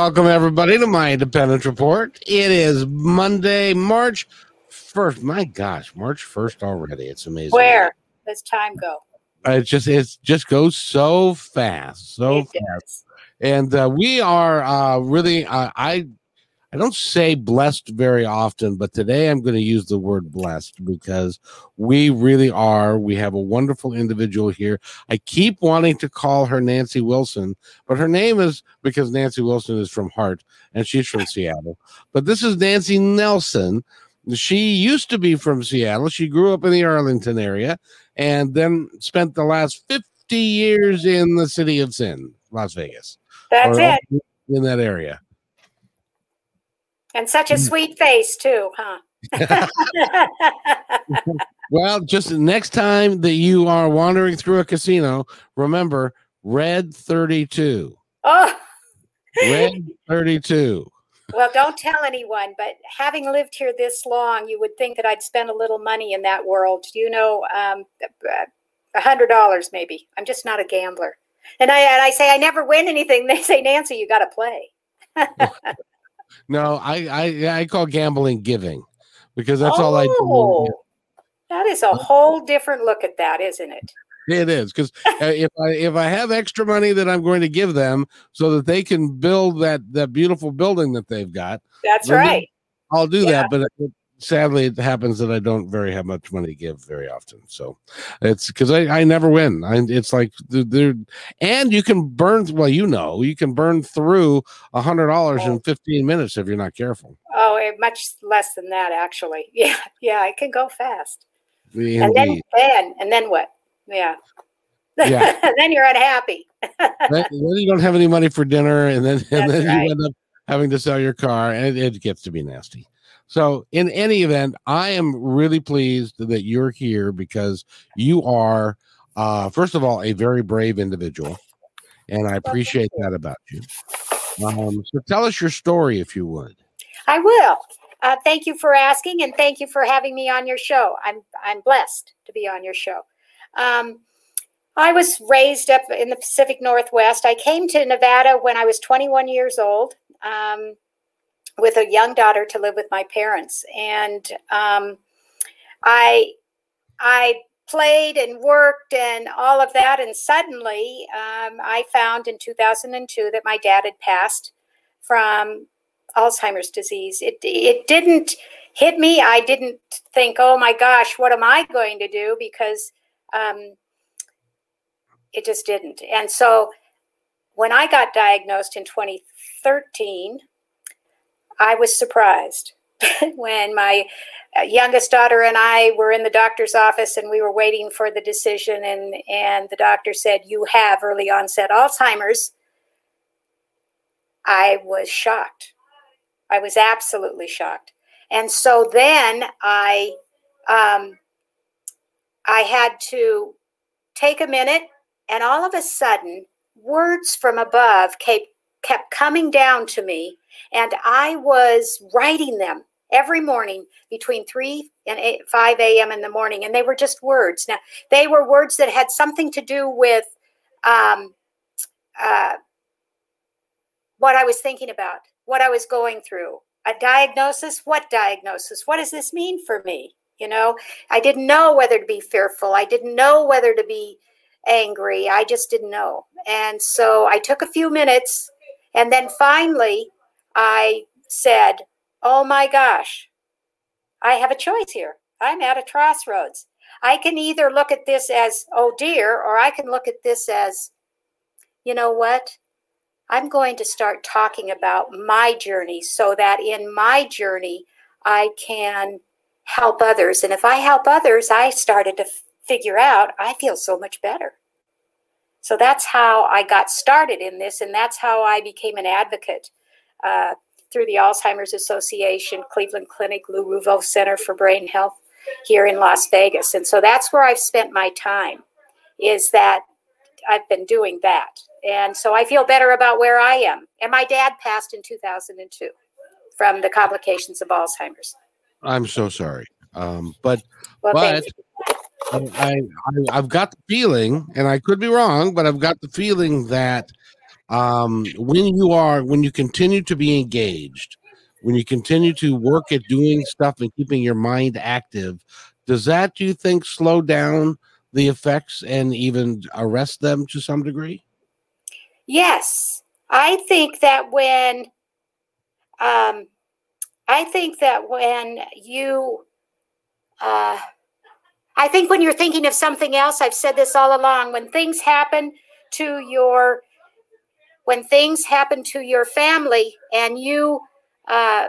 Welcome, everybody, to my Independence Report. It is Monday, March 1st. My gosh, March 1st already. It's amazing. Where does time go? It just it just goes so fast, so It fast. does. And uh, we are uh, really, uh, I I don't say blessed very often, but today I'm going to use the word blessed because we really are. We have a wonderful individual here. I keep wanting to call her Nancy Wilson, but her name is because Nancy Wilson is from Heart and she's from Seattle. But this is Nancy Nelson. She used to be from Seattle. She grew up in the Arlington area and then spent the last 50 years in the city of Sin, Las Vegas That's it. in that area. And such a Mm. sweet face, too, huh? Well, just next time that you are wandering through a casino, remember red 32. oh, Red 32. well, don't tell anyone, but having lived here this long, you would think that I'd spend a little money in that world. You know, um, a hundred dollars maybe. I'm just not a gambler. And I, and I say I never win anything. They say, Nancy, you got to play. No, I, I I call gambling giving because that's all I do. Oh, That is a whole different look at that, isn't it? It is because uh, if I if I have extra money that I'm going to give them so that they can build that that beautiful building that they've got, That's right. I'll do Yeah. that, but sadly, it happens that I don't very have much money to give very often. So it's because I, I never win. I, it's like th- there, and you can burn. Well, you know, you can burn through a hundred dollars in fifteen minutes if you're not careful. Oh, eh, much less than that, actually. Yeah, yeah, it can go fast. Indeed. And then, then, and then what? Yeah. Yeah. then you're unhappy. then, then you don't have any money for dinner, and then and That's then right. you end up having to sell your car, and it, it gets to be nasty. So, in any event, I am really pleased that you're here because you are, uh, first of all, a very brave individual, and I appreciate that about you. Um, so, tell us your story, if you would. I will. Uh, thank you for asking, and thank you for having me on your show. I'm I'm blessed to be on your show. Um, I was raised up in the Pacific Northwest. I came to Nevada when I was 21 years old, um, with a young daughter to live with my parents, and um, I I played and worked and all of that, and suddenly um, I found in 2002 that my dad had passed from Alzheimer's disease. It it didn't hit me. I didn't think, oh my gosh, what am I going to do? Because um, it just didn't. And so when I got diagnosed in 2013, I was surprised when my uh, youngest daughter and I were in the doctor's office and we were waiting for the decision and and the doctor said you have early onset Alzheimer's. I was shocked. I was absolutely shocked. And so then I um, I had to take a minute and all of a sudden words from above kept kept coming down to me and I was writing them every morning between 3 and 8, 5 a.m. in the morning and they were just words. Now they were words that had something to do with um, uh, what I was thinking about, what I was going through. A diagnosis? What diagnosis? What does this mean for me? You know, I didn't know whether to be fearful. I didn't know whether to be angry. I just didn't know. And so I took a few minutes and then finally I said, Oh my gosh, I have a choice here. I'm at a crossroads. I can either look at this as, oh dear, or I can look at this as, you know what? I'm going to start talking about my journey so that in my journey, I can help others. And if I help others, I started to f- figure out I feel so much better. So that's how I got started in this, and that's how I became an advocate uh, through the Alzheimer's Association, Cleveland Clinic, Lou Ruvo Center for Brain Health here in Las Vegas. And so that's where I've spent my time, is that I've been doing that. And so I feel better about where I am. And my dad passed in 2002 from the complications of Alzheimer's. I'm so sorry. Um, but Well, but I, I I've got the feeling, and I could be wrong, but I've got the feeling that um, when you are when you continue to be engaged, when you continue to work at doing stuff and keeping your mind active, does that do you think slow down the effects and even arrest them to some degree? Yes, I think that when, um, I think that when you, uh, I think when you're thinking of something else, I've said this all along, when things happen to your, when things happen to your family and you, uh,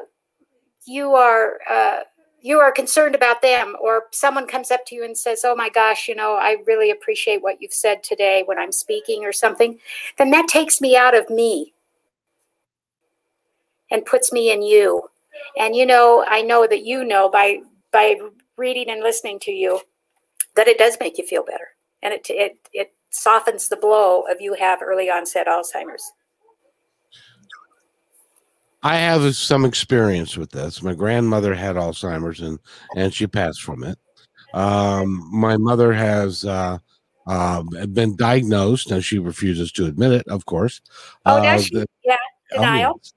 you are, uh, you are concerned about them or someone comes up to you and says oh my gosh you know i really appreciate what you've said today when i'm speaking or something then that takes me out of me and puts me in you. And you know i know that you know by by reading and listening to you that it does make you feel better and it it it softens the blow of you have early onset alzheimer's I have some experience with this. My grandmother had Alzheimer's and and she passed from it. Um, my mother has uh, uh, been diagnosed, and she refuses to admit it. Of course. oh Uh, does she the- yeah oh, denial yes.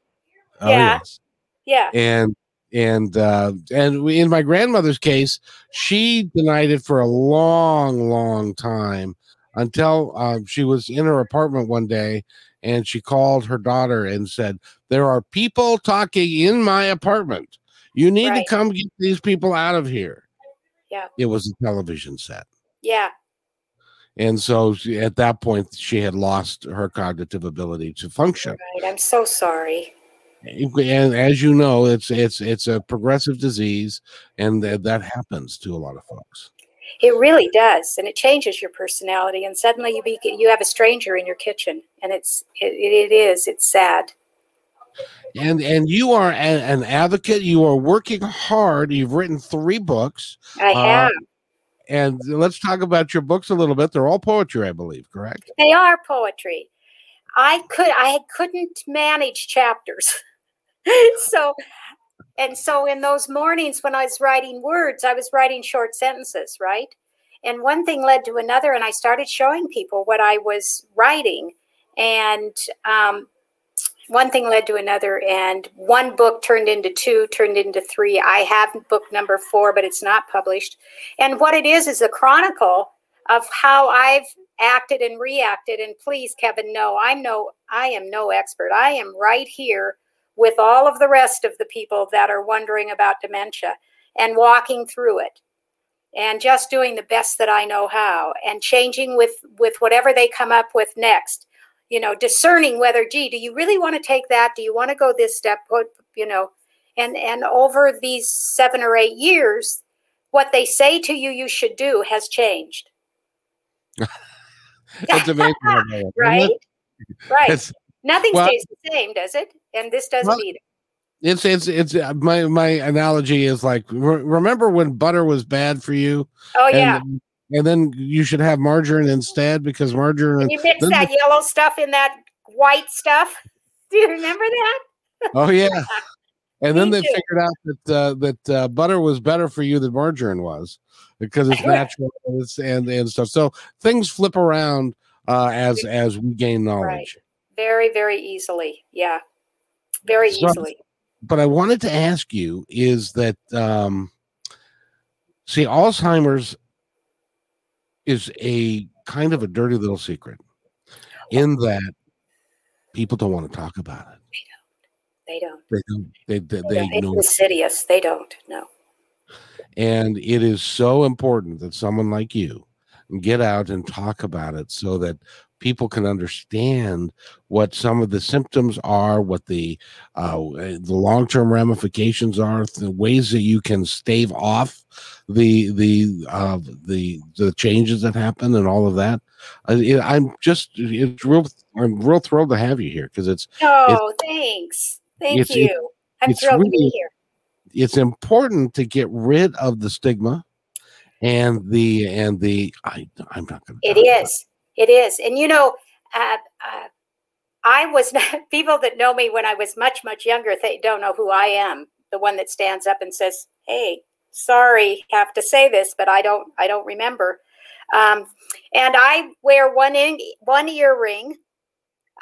Oh, Yeah. yes. yeah and and uh and we, in my grandmother's case she denied it for a long long time until um, she was in her apartment one day and she called her daughter and said there are people talking in my apartment. You need Right. to come get these people out of here. Yeah. it was a television set. Yeah. And so she, at that point she had lost her cognitive ability to function. Right. I'm so sorry and as you know it's it's it's a progressive disease and that that happens to a lot of folks It really does, and it changes your personality. And suddenly you be you have a stranger in your kitchen, and it's it, it is it's sad. and and you are an advocate you are working hard you've written three books I Uh, and let's talk about your books a little bit they're all poetry i believe correct They are poetry. I could I couldn't manage chapters, so and so in those mornings when I was writing words, I was writing short sentences, right? And one thing led to another, and I started showing people what I was writing, and um, one thing led to another, and one book turned into two, turned into three. I have book number four, but it's not published. And what it is is a chronicle of how I've acted and reacted. And please, Kevin, no, I'm no, I am no expert. I am right here with all of the rest of the people that are wondering about dementia and walking through it and just doing the best that I know how and changing with with whatever they come up with next. You know, discerning whether, gee, do you really want to take that? Do you want to go this step? What you know, and and over these seven or eight years, what they say to you you should do has changed. it's amazing how that works, isn't right? Right. Nothing well- stays the same, does it? And this doesn't Well, either. it's it's it's uh, my my analogy is like re- remember when butter was bad for you Oh and, yeah. and then you should have margarine instead because margarine you mix that yellow stuff in that white stuff. Do you remember that? Oh yeah. And then they figured out that uh, that uh, butter was better for you than margarine was because it's natural and, it's, and and stuff. So things flip around uh, as as we gain knowledge. Very, very easily. Yeah. Very So- easily. But I wanted to ask you is that um, see Alzheimer's is a kind of a dirty little secret in that people don't want to talk about it. They don't. They don't. They they, They they don't. ignore It's insidious. They don't. No. And it is so important that someone like you get out and talk about it so that people can understand what some of the symptoms are, what the uh, the long term ramifications are, the ways that you can stave off the the uh, the the changes that happen, and all of that. uh, I'm just it's real. I'm real thrilled to have you here because it's Oh, thanks. Thank it's- you. I'm it's thrilled to be here. it's important to get rid of the stigma and the and the I I'm not going to. It is. It is. And you know, uh, uh, I was people that know me when I was much, much younger, they don't know who I am. The one that stands up and says, Hey, sorry, have to say this, but I don't, I don't remember. Um, and I wear one in, one earring.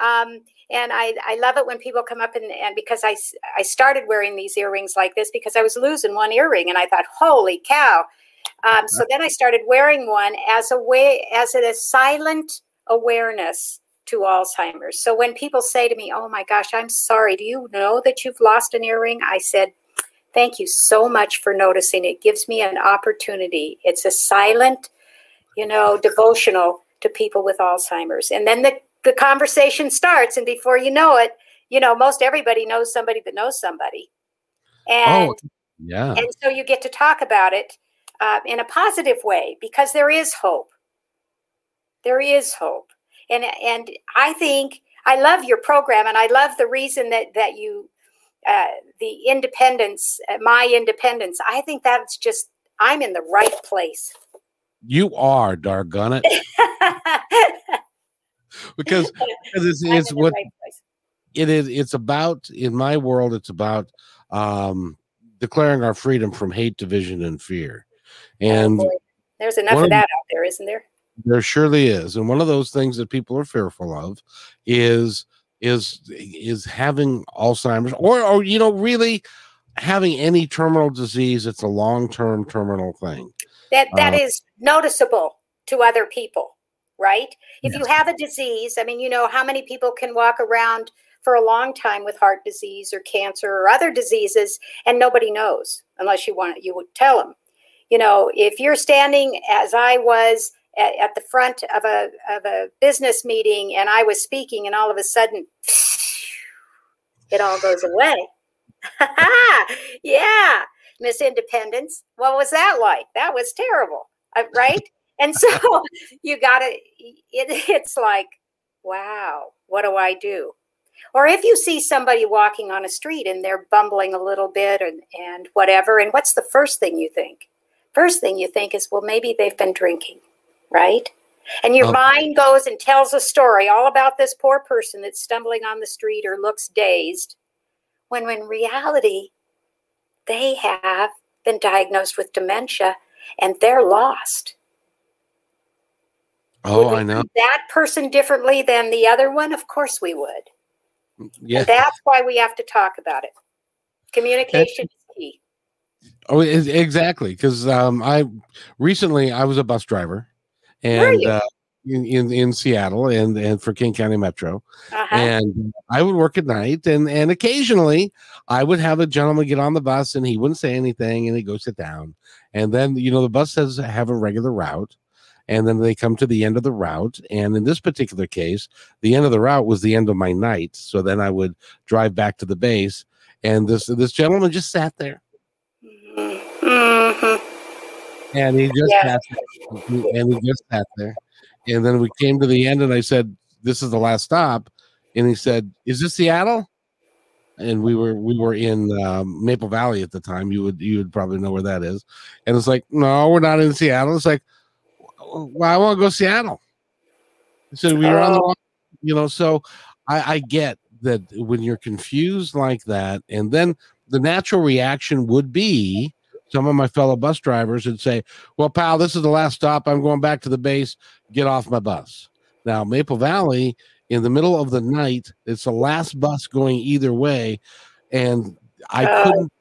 Um, and I, I love it when people come up and, and because I, I started wearing these earrings like this because I was losing one earring and I thought, holy cow. Um, so then I started wearing one as a way, as a silent awareness to Alzheimer's. So when people say to me, "Oh my gosh, I'm sorry. Do you know that you've lost an earring?" I said, "Thank you so much for noticing. It gives me an opportunity. It's a silent, you know, devotional to people with Alzheimer's." And then the the conversation starts and before you know it, you know, most everybody knows somebody that knows somebody. And Oh, yeah. and so you get to talk about it uh, in a positive way because there is hope there is hope and and i think i love your program and i love the reason that that you uh, the independence uh, my independence i think that's just i'm in the right place You are, dargone it, because because it's, it's what right it is. It's about in my world. It's about um, declaring our freedom from hate, division, and fear. And there's enough of of that out there isn't there there surely is. And one of those things that people are fearful of is is is having Alzheimer's or or you know really having any terminal disease. It's a long term terminal thing. that that Uh, is noticeable to other people right if you have a disease i mean you know how many people can walk around for a long time with heart disease or cancer or other diseases and nobody knows unless you want you would tell them you know if you're standing as i was at, at the front of a of a business meeting and i was speaking and all of a sudden it all goes away. Yeah miss independence what was that like? That was terrible uh, right? And so you gotta it, it's like wow what do i do? Or if you see somebody walking on a street and they're bumbling a little bit and, and whatever and what's the first thing you think first thing you think is well maybe they've been drinking right and your Oh. mind goes and tells a story all about this poor person that's stumbling on the street or looks dazed when in reality they have been diagnosed with dementia and they're lost Oh, I know. that person differently than the other one? Of course we would. Yeah. And that's why we have to talk about it. Communication. Oh, exactly. Because um, I recently I was a bus driver, and uh, in, in in Seattle and and for King County Metro, Uh-huh. and I would work at night, and and occasionally I would have a gentleman get on the bus, and he wouldn't say anything, and he'd go sit down, and then you know the bus says have a regular route. And then they come to the end of the route. And in this particular case, the end of the route was the end of my night. So then I would drive back to the base. And this this gentleman just sat there. Mhm. And he just Yeah. sat there. And he just sat there. And then we came to the end and I said, This is the last stop. And he said, Is this Seattle? And we were we were in um, Maple Valley at the time. You would you would probably know where that is. And it's like, no, we're not in Seattle. It's like, well, I want to go Seattle. Said we were on the Oh. you know. So I, I get that when you're confused like that, and then the natural reaction would be some of my fellow bus drivers would say, Well, pal, this is the last stop. I'm going back to the base. Get off my bus. Now, Maple Valley, in the middle of the night, it's the last bus going either way. And I Oh. couldn't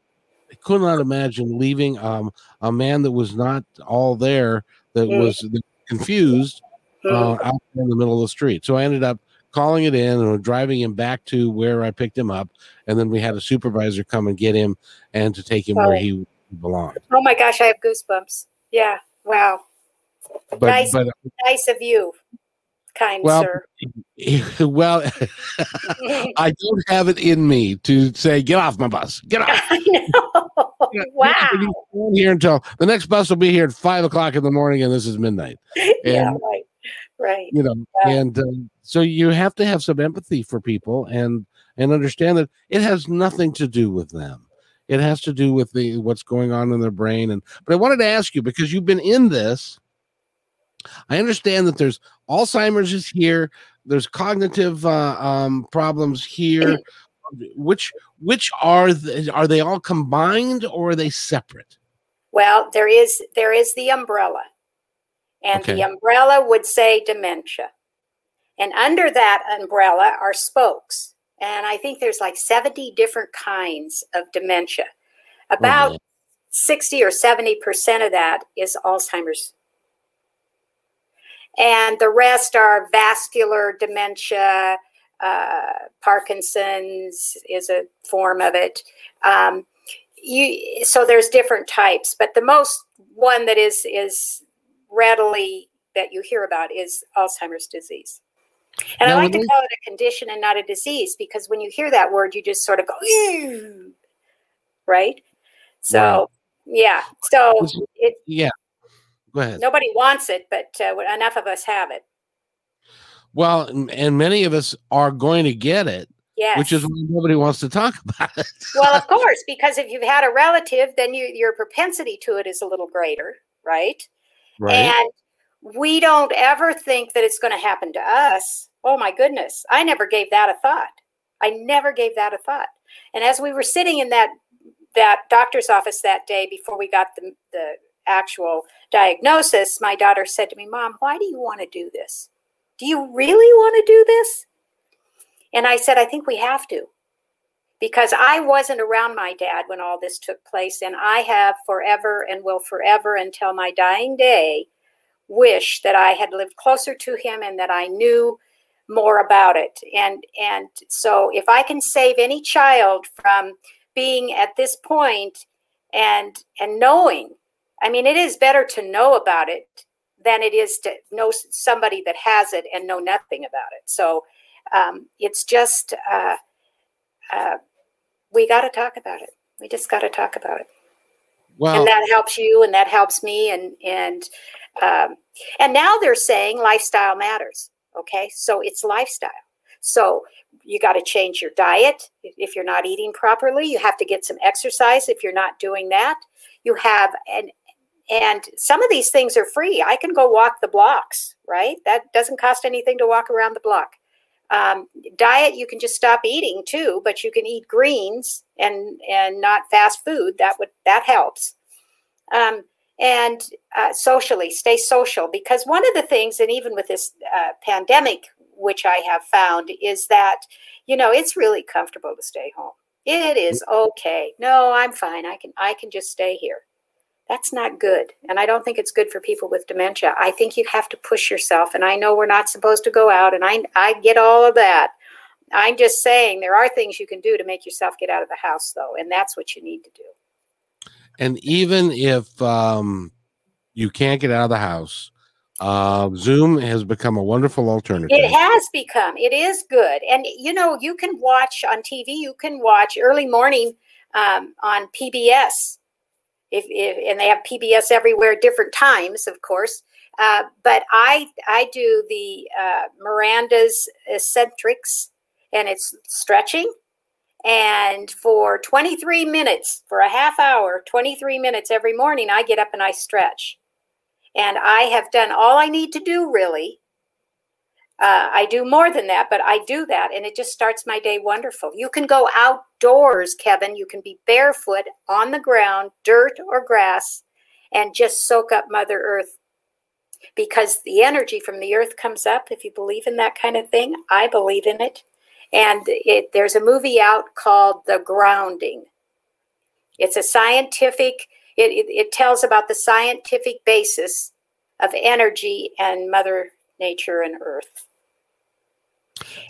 I could not imagine leaving um, a man that was not all there, that Mm. was confused uh, out in the middle of the street. So I ended up calling it in and driving him back to where I picked him up. And then we had a supervisor come and get him and to take him where Oh. he belonged. Oh my gosh, I have goosebumps. Yeah. Wow. But, Nice. but Nice of you, kind Well, sir. well, I don't have it in me to say, get off my bus, get off. I know. Wow. you can stand here until the next bus will be here at five o'clock in the morning, and this is midnight. yeah, right. Right. You know, Yeah. and uh, so you have to have some empathy for people and and understand that it has nothing to do with them. It has to do with the what's going on in their brain. And but I wanted to ask you because you've been in this. I understand that there's Alzheimer's is here. There's cognitive uh, um, problems here. which which are the, are they all combined or are they separate? Well, there is there is the umbrella. And Okay. the umbrella would say dementia. And under that umbrella are spokes. And I think there's like 70 different kinds of dementia. About man. 60 or 70% of that is Alzheimer's. And the rest are vascular dementia, uh, Parkinson's is a form of it. Um, you, so there's different types, but the most one that is is readily that you hear about is Alzheimer's disease. And Now, I like to they- call it a condition and not a disease because when you hear that word, you just sort of go, "Ew," right? So, Wow. yeah. So it, Yeah. Go ahead. nobody wants it, but uh, enough of us have it. Well, and- and many of us are going to get it, Yes. which is why nobody wants to talk about it. well, of course, because if you've had a relative, then you, your propensity to it is a little greater, right? right. And we don't ever think that it's going to happen to us. Oh my goodness. I never gave that a thought. I never gave that a thought. And as we were sitting in that that doctor's office that day before we got the, the actual diagnosis, my daughter said to me, Mom, why do you want to do this? Do you really want to do this? And I said, I think we have to. Because I wasn't around my dad when all this took place, and I have forever and will forever until my dying day wish that I had lived closer to him and that I knew more about it. And and so if I can save any child from being at this point and and knowing, I mean it is better to know about it than it is to know somebody that has it and know nothing about it. So um, it's just uh, uh, we got to talk about it. We just got to talk about it well, and that helps you and that helps me and and um, and now they're saying lifestyle matters okay? So it's lifestyle. So you got to change your diet. If- you're not eating properly you have to get some exercise. If you're not doing that you have and and some of these things are free. I can go walk the blocks right? That doesn't cost anything to walk around the block. Um, diet you can just stop eating too but you can eat greens and and not fast food. That would that helps. Um, and uh, socially stay social because one of the things and even with this uh, pandemic which i have found is that you know it's really comfortable to stay home. It is okay. No i'm fine. I can i can just stay here. That's not good and i don't think it's good for people with dementia. I think you have to push yourself and i know we're not supposed to go out and i i get all of that. I'm just saying there are things you can do to make yourself get out of the house though and that's what you need to do and even if um, you can't get out of the house, uh, Zoom has become a wonderful alternative. It has become. It is good, and you know you can watch on TV. You can watch early morning um, on PBS. If, if and they have PBS everywhere, different times, of course. Uh, but I I do the uh, Miranda's Essentrics, and it's stretching. And for 23 minutes, for a half hour, 23 minutes every morning, I get up and I stretch. And I have done all I need to do really uh, I do more than that, but I do that, and it just starts my day wonderful. You can go outdoors, Kevin. You can be barefoot on the ground, dirt or grass, and just soak up Mother Earth because the energy from the earth comes up. If you believe in that kind of thing, I believe in it. And it, there's a movie out called The Grounding. It's a scientific, it, it, it tells about the scientific basis of energy and Mother Nature and Earth.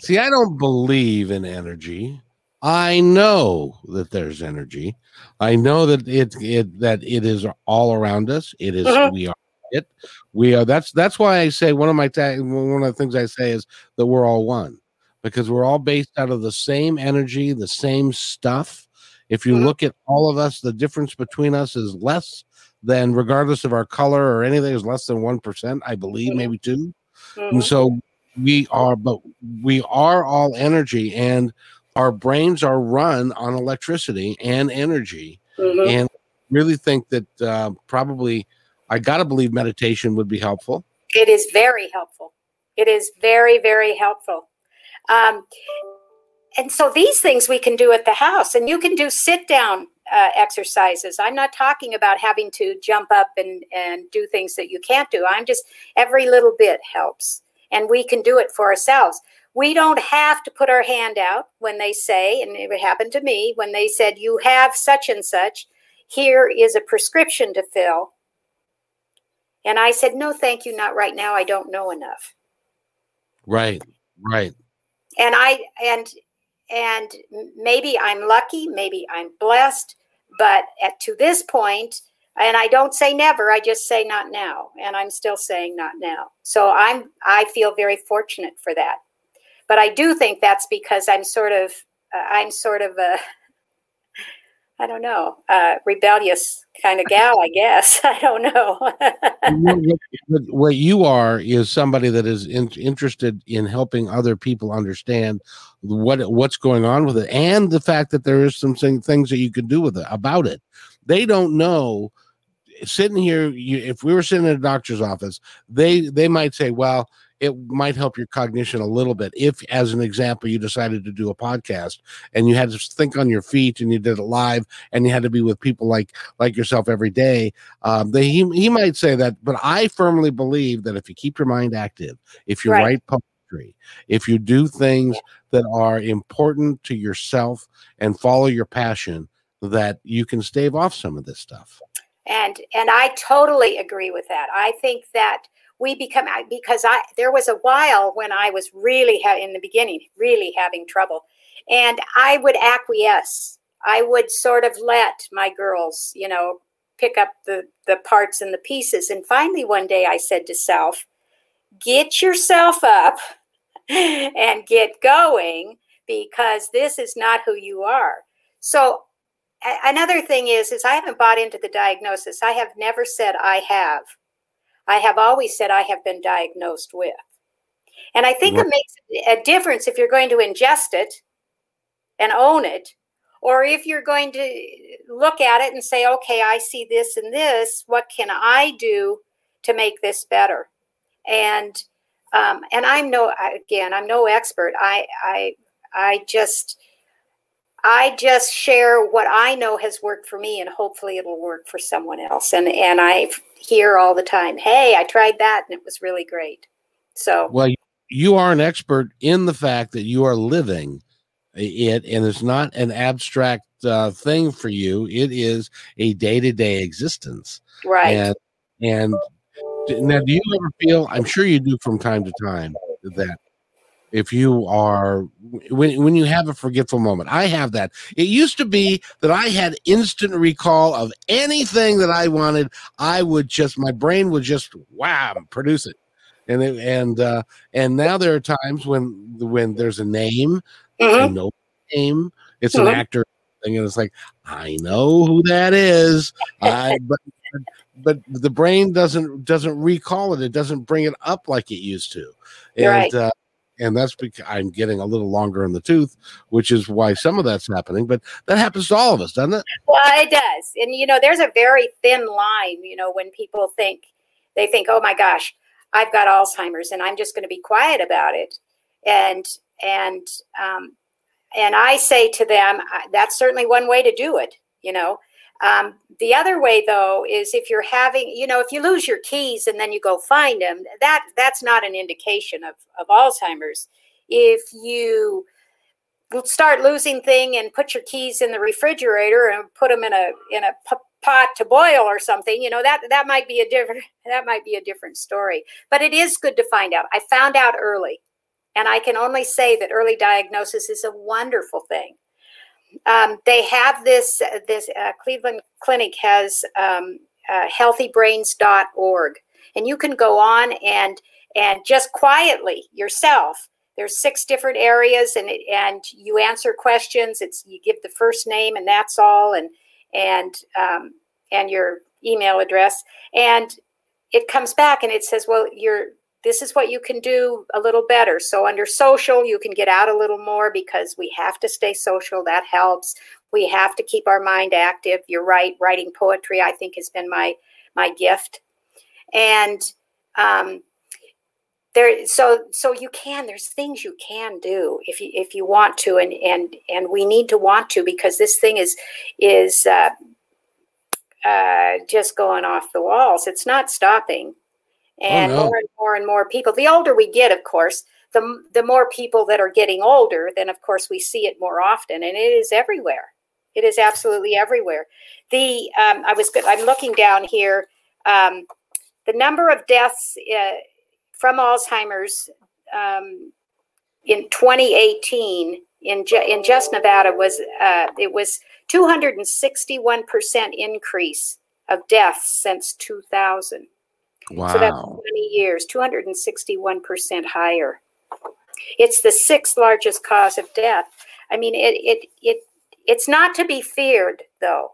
See, I don't believe in energy. I know that there's energy. I know that it it that it is all around us. It is- Mhm. we are it. We are that's that's why I say one of my ta- one of the things I say is that we're all one because we're all based out of the same energy, the same stuff. If you Mhm. look at all of us, the difference between us is less than regardless of our color or anything is less than 1%, I believe, Mhm. maybe 2. Mm-hmm. And so we are, but we are all energy, and our brains are run on electricity and energy. Mm-hmm. And really think that uh, probably I got to believe meditation would be helpful. It is very helpful. It is very, very helpful. Um, and so these things we can do at the house, and you can do sit down uh, exercises. I'm not talking about having to jump up and, and do things that you can't do. I'm just, every little bit helps. And we can do it for ourselves. We don't have to put our hand out when they say, and it happened to me, when they said, You have such and such, here is a prescription to fill. And I said, No, thank you, not right now. I don't know enough. Right, right. And I, and, and maybe I'm lucky, maybe I'm blessed, but at to this point, and I don't say never, I just say not now. And I'm still saying not now. So I'm, I feel very fortunate for that but I do think that's because I'm sort of uh, I'm sort of a I don't know, uh, rebellious kind of gal, I guess. I don't know. what, what, you are is somebody that is in, interested in helping other people understand what what's going on with it, and the fact that there is some things that you can do with it about it. They don't know. Sitting here, you, if we were sitting in a doctor's office, they they might say, "Well, it might help your cognition a little bit. If, as an example, you decided to do a podcast and you had to think on your feet and you did it live and you had to be with people like like yourself every day, um, they, he he might say that. But I firmly believe that if you keep your mind active, if you right. write poetry, if you do things that are important to yourself and follow your passion, that you can stave off some of this stuff. And and I totally agree with that. I think that we become because I there was a while when I was really ha- in the beginning really having trouble, and I would acquiesce. I would sort of let my girls, you know, pick up the the parts and the pieces. And finally, one day, I said to self, "Get yourself up and get going." Because this is not who you are. So another thing is is i haven't bought into the diagnosis i have never said i have I have always said I have been diagnosed with. And I think it makes a difference if you're going to ingest it and own it, or if you're going to look at it and say, okay, I see this and this. What can I do to make this better? And um, and I'm no again, I'm no expert. I I I just I just share what I know has worked for me, and hopefully it'll work for someone else. And and I hear all the time, "Hey, I tried that, and it was really great." So well, you are an expert in the fact that you are living it, and it's not an abstract uh, thing for you. It is a day to day existence, right? And and now, do you ever feel? I'm sure you do from time to time that if you are when when you have a forgetful moment. I have that. It used to be that i had instant recall of anything that i wanted. I would just my brain would just wow produce it. And it, and uh and now there are times when when there's a name mm-hmm. i know name it's mm-hmm. an actor thing and it's like i know who that is. I but but the brain doesn't doesn't recall it. It doesn't bring it up like it used to. And right. uh, and that's because I'm getting a little longer in the tooth, which is why some of that's happening. But that happens to all of us, doesn't it? Well, it does. And you know, there's a very thin line. You know, when people think they think, "Oh my gosh, I've got Alzheimer's, and I'm just going to be quiet about it," and and um, and I say to them, that's certainly one way to do it. You know, um, the other way, though, is if you're having, you know, if you lose your keys and then you go find them, that that's not an indication of, of Alzheimer's. If you start losing thing and put your keys in the refrigerator and put them in a in a pot to boil or something, you know, that that might be a different that might be a different story. But it is good to find out. I found out early, and I can only say that early diagnosis is a wonderful thing um, they have this this uh, Cleveland Clinic has um, uh, healthybrains.org, and you can go on and and just quietly yourself. There's six different areas, and it, and you answer questions. It's you give the first name, and that's all, and and um, and your email address, and it comes back and it says, well, you're this is what you can do a little better. So under social, you can get out a little more because we have to stay social. That helps. We have to keep our mind active. You're right. Writing poetry, I think, has been my my gift. And um, there, so so you can. There's things you can do if you if you want to, and and and we need to want to because this thing is is uh, uh, just going off the walls. It's not stopping and oh, no. more and more and more people. The older we get, of course, the the more people that are getting older, then of course we see it more often, and it is everywhere. It is absolutely everywhere. The um, I was I'm looking down here. Um, the number of deaths uh, from Alzheimer's um, in 2018 in in just Nevada was uh, it was 261 percent increase of deaths since 2000. Wow. So that's 20 years, 261% higher. It's the sixth largest cause of death. I mean, it, it, it, it's not to be feared, though.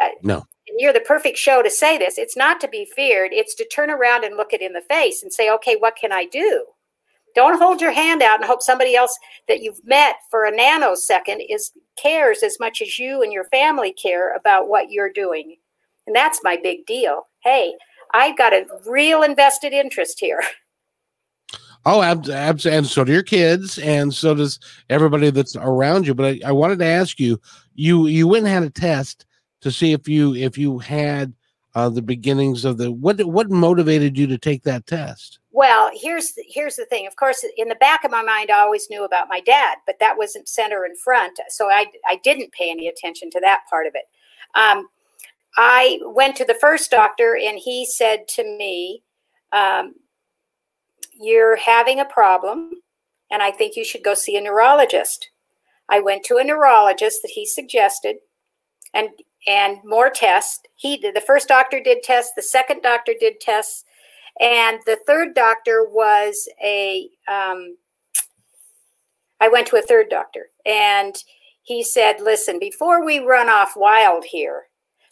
Uh, no. And you're the perfect show to say this. It's not to be feared. It's to turn around and look it in the face and say, okay, what can I do? Don't hold your hand out and hope somebody else that you've met for a nanosecond is cares as much as you and your family care about what you're doing. And that's my big deal. Hey, I've got a real invested interest here. Oh, abs- abs- and so do your kids, and so does everybody that's around you. But I, I wanted to ask you, you you went and had a test to see if you if you had uh, the beginnings of the what what motivated you to take that test? Well, here's the, here's the thing. Of course, in the back of my mind, I always knew about my dad, but that wasn't center and front, so I I didn't pay any attention to that part of it. Um, I went to the first doctor and he said to me, um, You're having a problem, and I think you should go see a neurologist. I went to a neurologist that he suggested and and more tests. He did the first doctor did tests, the second doctor did tests, and the third doctor was a um, I went to a third doctor and he said, Listen, before we run off wild here,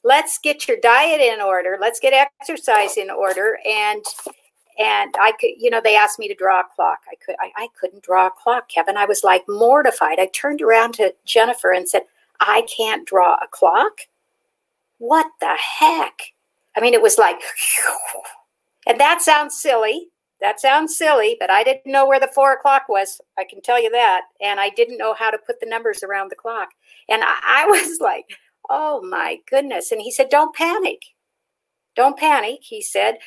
let's get your diet in order let's get exercise in order and and i could you know they asked me to draw a clock i could I, I couldn't draw a clock kevin i was like mortified i turned around to jennifer and said i can't draw a clock what the heck i mean it was like and that sounds silly that sounds silly, but I didn't know where the four o'clock was. I can tell you that. And I didn't know how to put the numbers around the clock. And I, I was like, Oh my goodness. And he said, Don't panic. Don't panic, he said.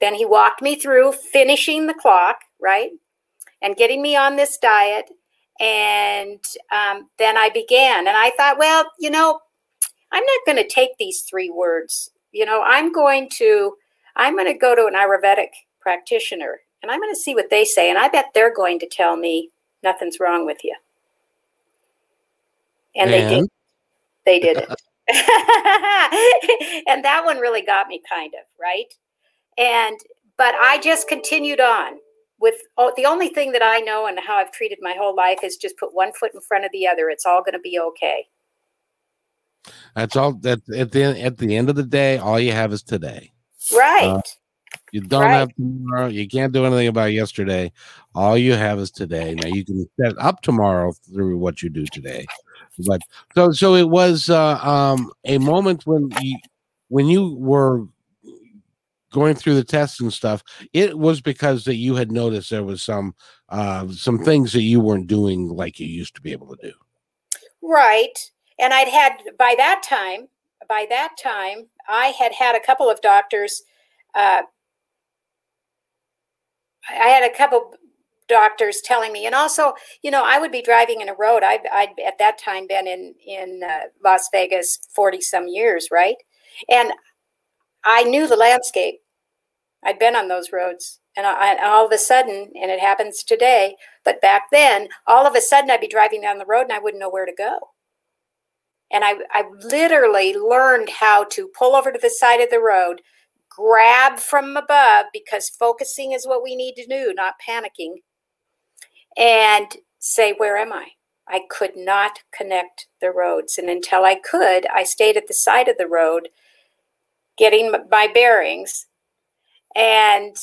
Then he walked me through finishing the clock, right? And getting me on this diet. And um, then I began. And I thought, well, you know, I'm not going to take these three words. You know, I'm going to, I'm going to go to an Ayurvedic practitioner and I'm going to see what they say. And I bet they're going to tell me nothing's wrong with you. And, and? they did they did it. and that one really got me kind of, right? And but I just continued on with oh, the only thing that I know and how I've treated my whole life is just put one foot in front of the other. It's all going to be okay. That's all. That at the at the end of the day, all you have is today. Right. Uh, you don't right. have tomorrow. You can't do anything about yesterday. All you have is today. Now you can set up tomorrow through what you do today. But so so it was uh, um, a moment when you when you were going through the tests and stuff. It was because that you had noticed there was some uh, some things that you weren't doing like you used to be able to do. Right, and I'd had by that time. By that time, I had had a couple of doctors. Uh, I had a couple doctors telling me. And also you know i would be driving in a road. I'd, I'd at that time been in in uh, las vegas 40 some years right? And i knew the landscape. I'd been on those roads. And I, all of a sudden and it happens today but back then all of a sudden i'd be driving down the road and i wouldn't know where to go. And i, I literally learned how to pull over to the side of the road grab from above because focusing is what we need to do not panicking and say, Where am I? I could not connect the roads. And until I could, I stayed at the side of the road getting my bearings. And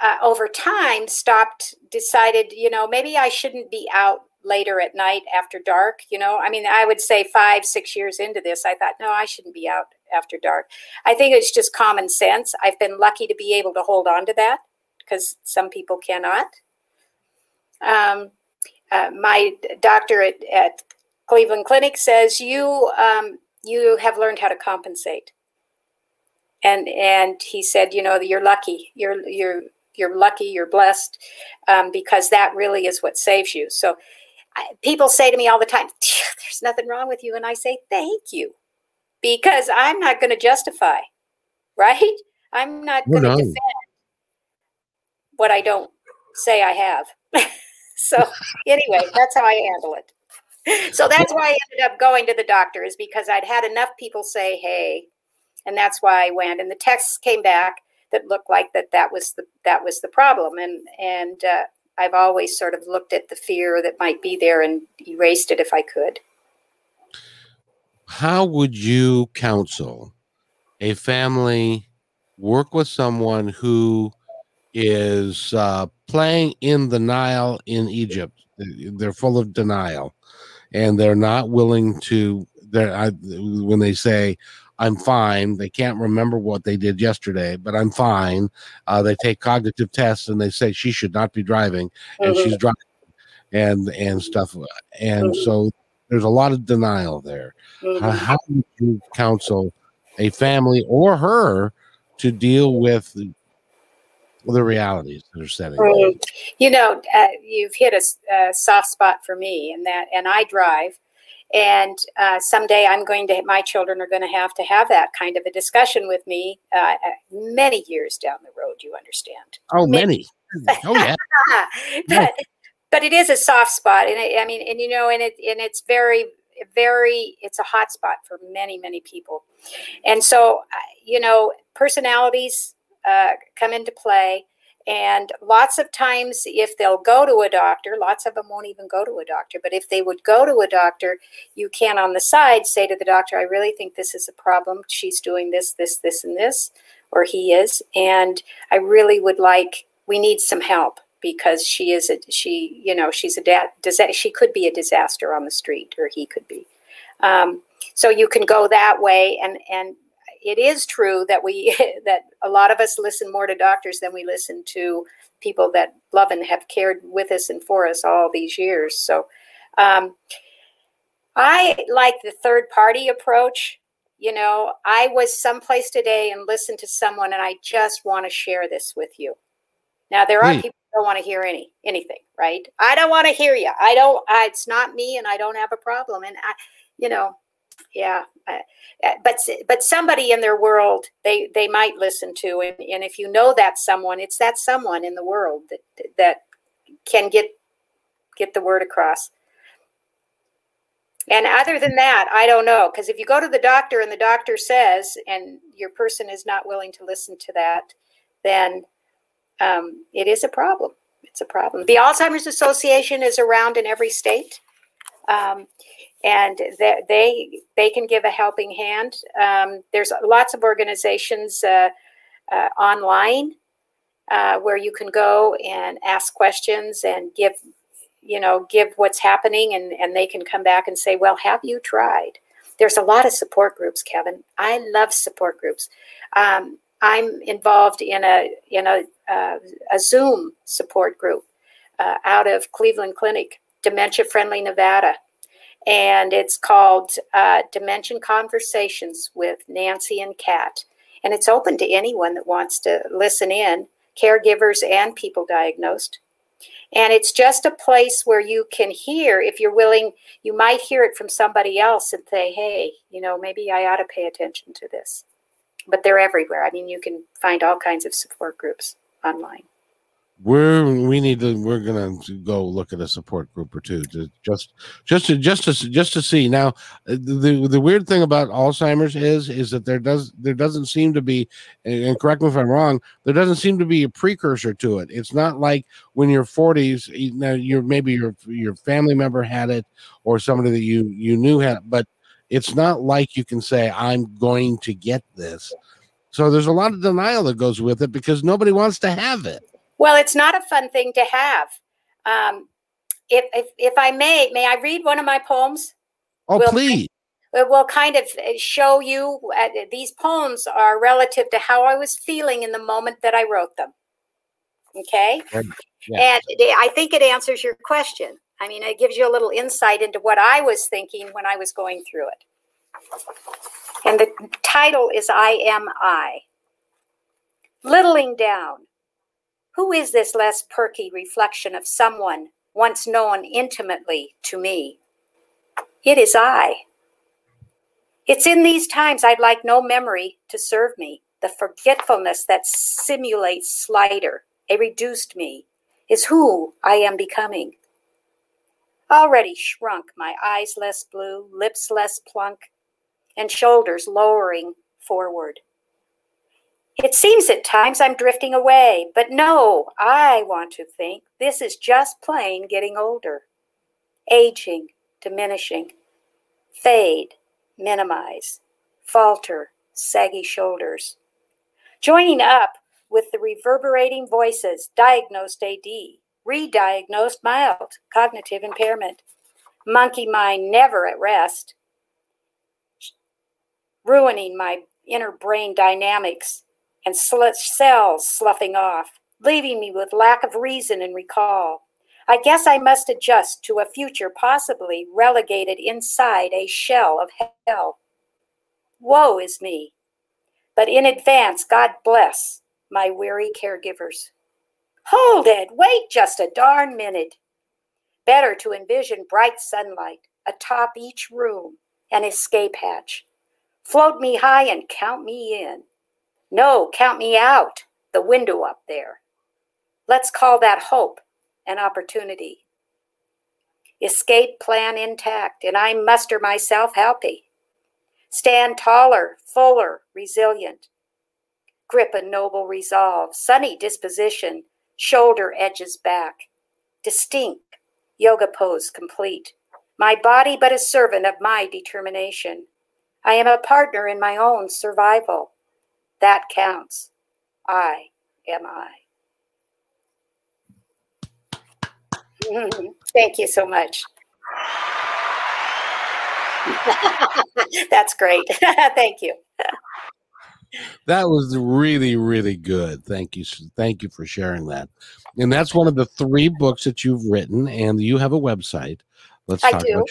uh, over time stopped decided you know maybe i shouldn't be out later at night after dark you know i mean i would say five six years into this i thought no i shouldn't be out after dark i think it's just common sense i've been lucky to be able to hold on to that because some people cannot um, uh, my doctor at, at, cleveland clinic says you um, you have learned how to compensate. And and he said you know you're lucky. You're you're you're lucky you're blessed um, because that really is what saves you. So I, people say to me all the time there's nothing wrong with you. And i say thank you. Because i'm not going to justify right? I'm not going to defend what i don't say i have so anyway that's how i handle it so that's why i ended up going to the doctor is because i'd had enough people say hey and that's why I went. And the texts came back that looked like that that was the that was the problem, and and uh, I've always sort of looked at the fear that might be there and erased it if I could. How would you counsel a family work with someone who is uh, playing in the Nile in Egypt? They're full of denial, and they're not willing to. They're I, when they say, I'm fine. They can't remember what they did yesterday, but I'm fine. Uh, they take cognitive tests and they say she should not be driving, and mm-hmm. she's driving, and and stuff. And mm-hmm. so there's a lot of denial there. Mm-hmm. How, how do you counsel a family or her to deal with the, the realities that are setting? Mm-hmm. You know, uh, you've hit a, a soft spot for me, and that, and I drive and uh, someday I'm going to, my children are going to have to have that kind of a discussion with me uh, many years down the road, you understand. Oh, many. many. Oh, yeah. but, but it is a soft spot. And I, I mean, and you know, and it, and it's very, very, it's a hot spot for many, many people. And so, uh, you know, personalities uh, come into play. And lots of times, if they'll go to a doctor, lots of them won't even go to a doctor. But if they would go to a doctor, you can on the side say to the doctor, I really think this is a problem. She's doing this, this, this, and this, or he is. And I really would like, we need some help because she is a, she, you know, she's a, da- she could be a disaster on the street, or he could be. Um, so you can go that way and, and it is true that we that a lot of us listen more to doctors than we listen to people that love and have cared with us and for us all these years. So um, I like the third party approach. You know, I was someplace today and listened to someone, and I just want to share this with you. Now there are people don't want to hear any anything, right? I don't want to hear you. I don't. I, it's not me, and I don't have a problem. And I, you know, yeah uh, but but somebody in their world they they might listen to and, and if you know that someone it's that someone in the world that that can get get the word across. And other than that i don't know because if you go to the doctor and the doctor says and your person is not willing to listen to that then um, it is a problem. It's a problem. The alzheimer's association is around in every state. Um, and they, they can give a helping hand. Um, there's lots of organizations uh, uh, online uh, where you can go and ask questions and give you know give what's happening, and and they can come back and say, well, have you tried? There's a lot of support groups, Kevin. I love support groups. Um, I'm involved in a in a uh, a Zoom support group uh, out of Cleveland Clinic, Dementia Friendly Nevada and it's called uh, Dementia Conversations with Nancy and Kat. And it's open to anyone that wants to listen in, caregivers and people diagnosed. And it's just a place where you can hear, if you're willing, you might hear it from somebody else and say, hey, you know, maybe I ought to pay attention to this. But they're everywhere. I mean, you can find all kinds of support groups online we're we need to we're gonna go look at a support group or two to just just to just to just to see. Now the the weird thing about alzheimer's is is that there does there doesn't seem to be and correct me if i'm wrong there doesn't seem to be a precursor to it. It's not like when you're 40s you know you're maybe your your family member had it or somebody that you you knew had it but it's not like you can say i'm going to get this. So there's a lot of denial that goes with it because nobody wants to have it Well, it's not a fun thing to have. Um, if, if, if I may, may I read one of my poems? Oh, Will- please. It will kind of uh, show you uh, these poems are relative to how I was feeling in the moment that I wrote them. Okay. Yeah. And I think it answers your question. I mean, it gives you a little insight into what I was thinking when I was going through it. And the title is I Am I. Littling down. Who is this less perky reflection of someone once known intimately to me? It is I. It's in these times I'd like no memory to serve me. The forgetfulness that simulates slighter, a reduced me, is who I am becoming. Already shrunk, my eyes less blue, lips less plunk, and shoulders lowering forward. It seems at times I'm drifting away, but no, I want to think this is just plain getting older, aging, diminishing, fade, minimize, falter, saggy shoulders. Joining up with the reverberating voices, diagnosed AD, re-diagnosed mild cognitive impairment, monkey mind never at rest, ruining my inner brain dynamics and sl- cells sloughing off, leaving me with lack of reason and recall. I guess I must adjust to a future possibly relegated inside a shell of hell. Woe is me. But in advance, God bless my weary caregivers. Hold it, wait just a darn minute. Better to envision bright sunlight atop each room, an escape hatch. Float me high and count me in. No, count me out, the window up there. Let's call that hope an opportunity. Escape plan intact, and I muster myself happy. Stand taller, fuller, resilient. Grip a noble resolve, sunny disposition, shoulder edges back. Distinct, yoga pose complete. My body but a servant of my determination. I am a partner in my own survival. That counts. I am I. Thank you so much. That's great. Thank you. That was really, really good. Thank you. Thank you for sharing that. And that's one of the three books that you've written, and you have a website. Let's I talk do. about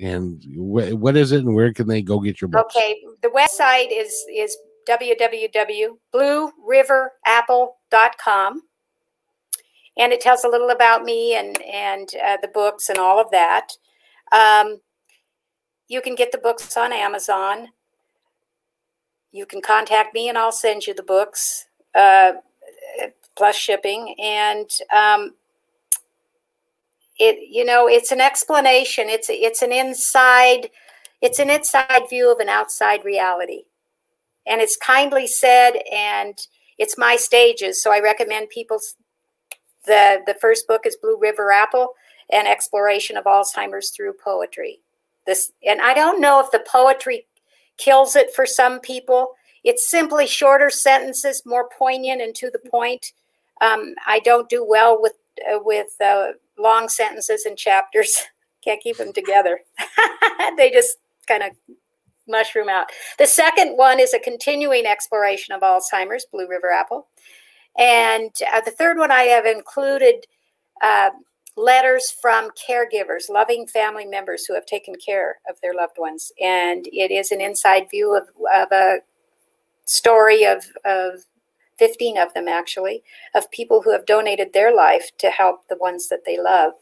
and wh- what is it and where can they go get your books? Okay, the website is is www.blueriverapple.com, and it tells a little about me and and uh, the books and all of that. Um, you can get the books on Amazon. You can contact me, and I'll send you the books uh, plus shipping. And um, it you know it's an explanation. It's it's an inside it's an inside view of an outside reality and it's kindly said and it's my stages. So i recommend people the the first book is blue river apple an exploration of alzheimer's through poetry. This and i don't know if the poetry kills it for some people. It's simply shorter sentences more poignant and to the point. Um, i don't do well with uh, with uh, long sentences and chapters. Can't keep them together. They just kind of mushroom out. The second one is a continuing exploration of Alzheimer's, Blue River Apple. And uh, the third one, I have included uh, letters from caregivers, loving family members who have taken care of their loved ones. And it is an inside view of, of a story of, of 15 of them, actually, of people who have donated their life to help the ones that they love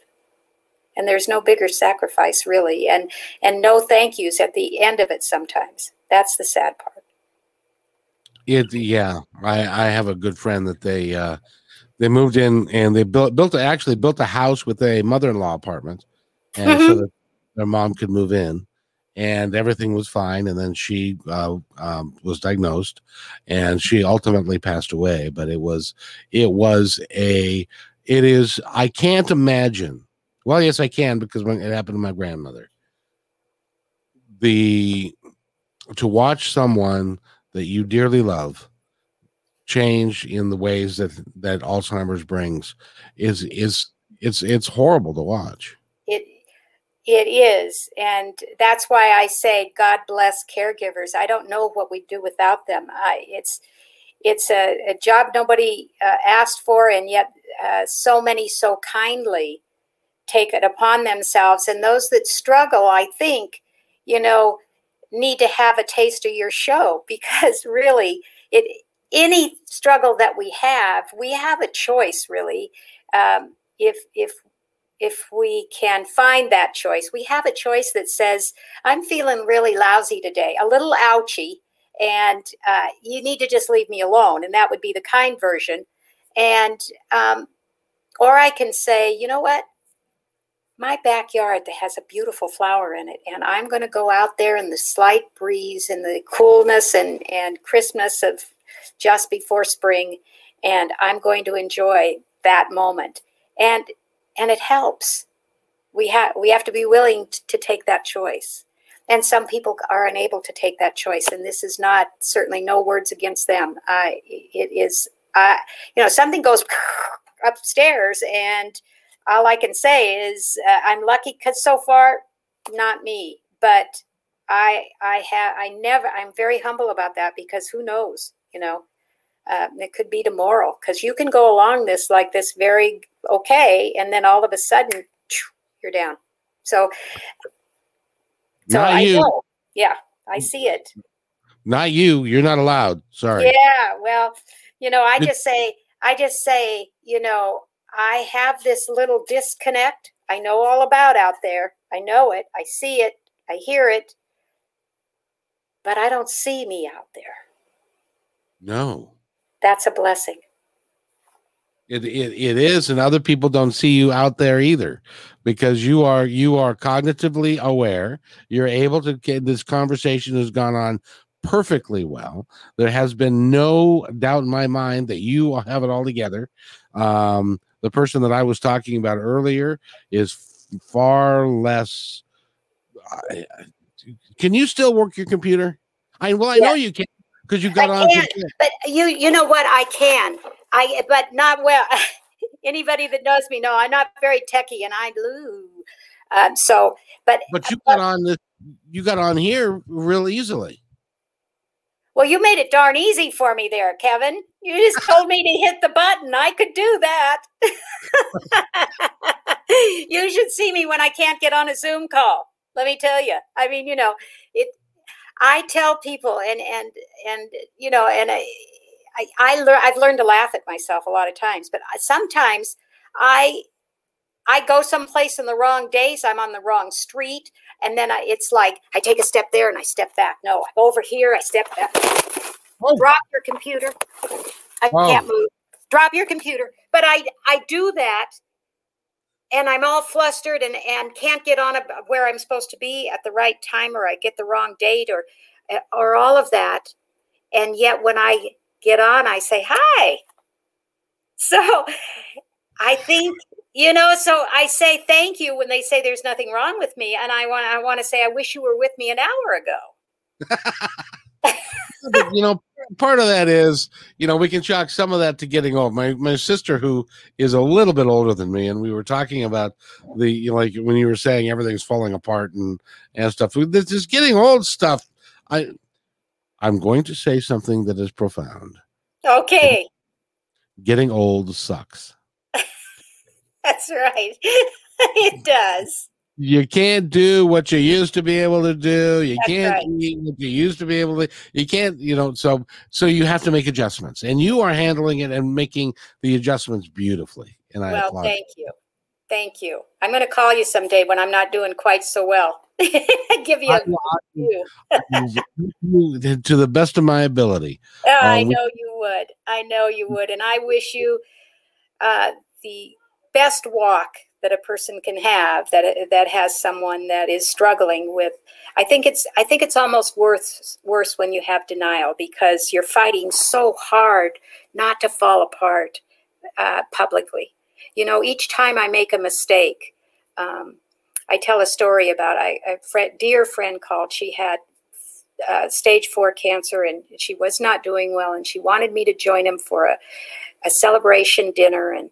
and there's no bigger sacrifice really. And and no thank yous at the end of it sometimes. That's the sad part. It yeah, I I have a good friend that they uh they moved in and they built built a, actually built a house with a mother-in-law apartment. And so Mhm. that their mom could move in. And everything was fine. And then she uh, um, was diagnosed. And she ultimately passed away. But it was it was a it is i can't imagine well yes i can because when it happened to my grandmother the to watch someone that you dearly love change in the ways that that Alzheimer's brings is is it's it's horrible to watch. It it is, and that's why I say God bless caregivers. I don't know what we'd do without them. I, it's it's a, a job nobody uh, asked for, and yet uh, so many so kindly take it upon themselves. And those that struggle, I think, you know, need to have a taste of your show because really, it any struggle that we have, we have a choice. Really, um, if if if we can find that choice, we have a choice that says, "I'm feeling really lousy today, a little ouchy." and uh, you need to just leave me alone and that would be the kind version and um, or i can say you know what my backyard that has a beautiful flower in it and i'm going to go out there in the slight breeze and the coolness and, and crispness of just before spring and i'm going to enjoy that moment. And and it helps. We have we have to be willing to, to take that choice. And some people are unable to take that choice and this is not certainly no words against them. Uh, it is uh, you know something goes upstairs and all i can say is uh, i'm lucky because so far not me but i i have i never i'm very humble about that because who knows you know uh, it could be tomorrow because you can go along this like this very okay and then all of a sudden you're down so so Not I you. know. Yeah, I see it. Not you. You're not allowed. Sorry. Yeah, well, you know, I just say, I just say, you know, I have this little disconnect. I know all about out there. I know it. I see it. I hear it. But I don't see me out there. No. That's a blessing. It, it it is, and other people don't see you out there either, because you are you are cognitively aware. You're able to get this conversation has gone on perfectly well. There has been no doubt in my mind that you have it all together. Um, the person that I was talking about earlier is far less. Can you still work your computer? I well, I know you can because you got I on. can't. But you, you know what? I can. I, but not well. Anybody that knows me know I'm not very techy, and I lose. Um, so, but But you got on this. You got on here real easily. Well, you made it darn easy for me there, Kevin. You just told me to hit the button. I could do that. you should see me when I can't get on a Zoom call. Let me tell you. I mean, you know, it. I tell people, and and and you know, and I, I, I learn. I've learned to laugh at myself a lot of times, but uh, sometimes I, I go someplace in the wrong days. I'm on the wrong street, and then I, it's like I take a step there and I step back. No, I go over here. I step back. Oh. Drop your computer. I can't move. Drop your computer. But I, I do that, and I'm all flustered and and can't get on a, where I'm supposed to be at the right time, or I get the wrong date, or eh, or all of that. And yet, when I get on, I say hi. So I think you know. So I say thank you when they say there's nothing wrong with me, and I want I want to say I wish you were with me an hour ago. You know, part of that is, you know, we can chalk some of that to getting old. My my sister, who is a little bit older than me, and we were talking about the you know, like when you were saying everything's falling apart and and stuff. This is getting old stuff. I I'm going to say something that is profound. Okay, Getting old sucks. That's right. it does. You can't do what you used to be able to do. You That's can't right. eat what you used to be able to. You can't, you know. So, so you have to make adjustments, and you are handling it and making the adjustments beautifully. And I Well, applaud. thank you. Thank you. I'm going to call you someday when I'm not doing quite so well. Give you a you to the best of my ability. Oh, I Um, know you would. I know you would. And I wish you uh, the best walk that a person can have that that has someone that is struggling with. I think it's I think it's almost worse worse when you have denial because you're fighting so hard not to fall apart uh, publicly. You know, each time I make a mistake, um, I tell a story about I, a friend, dear friend called. She had uh, stage four cancer, and she was not doing well, and she wanted me to join him for a, a celebration dinner, and